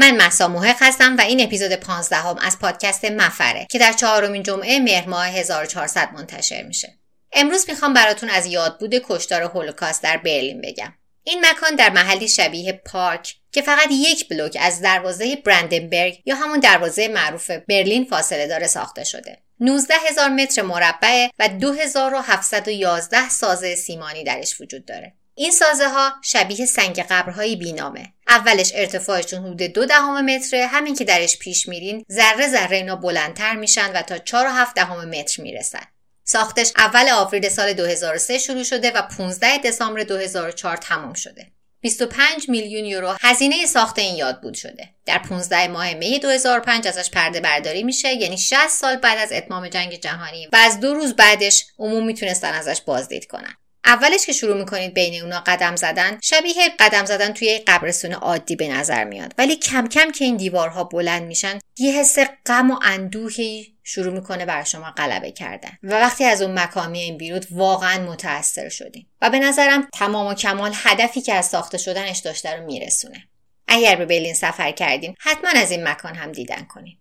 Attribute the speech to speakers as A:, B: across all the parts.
A: من محسا محق هستم و این اپیزود 15 هم از پادکست مفره که در چهارمین جمعه مهر ماه 1400 منتشر میشه. امروز می‌خوام براتون از یادبود کشتار هولوکاست در برلین بگم. این مکان در محلی شبیه پارک که فقط یک بلوک از دروازه برندنبرگ یا همون دروازه معروف برلین فاصله داره ساخته شده. 19 هزار متر مربع و 2711 سازه سیمانی درش وجود داره. این سازه ها شبیه سنگ قبرهای بینامه. اولش ارتفاعشون حدود دو دهم متره همین که درش پیش میرین ذره ذره اینا بلندتر میشن و تا 4 و 7 دهم متر می‌رسن. ساختش اول آوریل سال 2003 شروع شده و 15 دسامبر 2004 تمام شده. 25 میلیون یورو هزینه ساخت این یاد بود شده. در 15 ماه می 2005 ازش پرده برداری میشه یعنی 60 سال بعد از اتمام جنگ جهانی و از دو روز بعدش عموم می‌تونستن ازش بازدید کنن. اولش که شروع می‌کنید بین اونا قدم زدن شبیه قدم زدن توی قبرستون عادی به نظر میاد. ولی کم کم که این دیوارها بلند میشن یه حس غم و اندوهی شروع می‌کنه بر شما غلبه کردن. و وقتی از اون مکامی این بیرود واقعا متاثر شدیم. و به نظرم تمام و کمال هدفی که از ساخته شدنش داشته رو میرسونه. اگر به برلین سفر کردین حتما از این مکان هم دیدن کنین.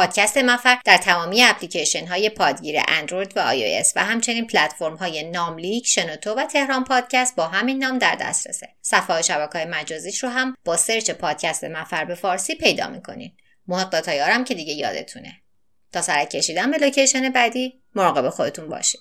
A: پادکست مفر در تمامی اپلیکیشن های پادگیر اندروید و آی و همچنین پلتفرم های ناملیک، شنوتو و تهران پادکست با همین نام در دسترسه. صفحه های شبکه مجازیش رو هم با سرچ پادکست مفر به فارسی پیدا می‌کنین. محق تایارم که دیگه یادتونه. تا سرک کشیدن به لوکیشن بعدی مراقب خودتون باشید.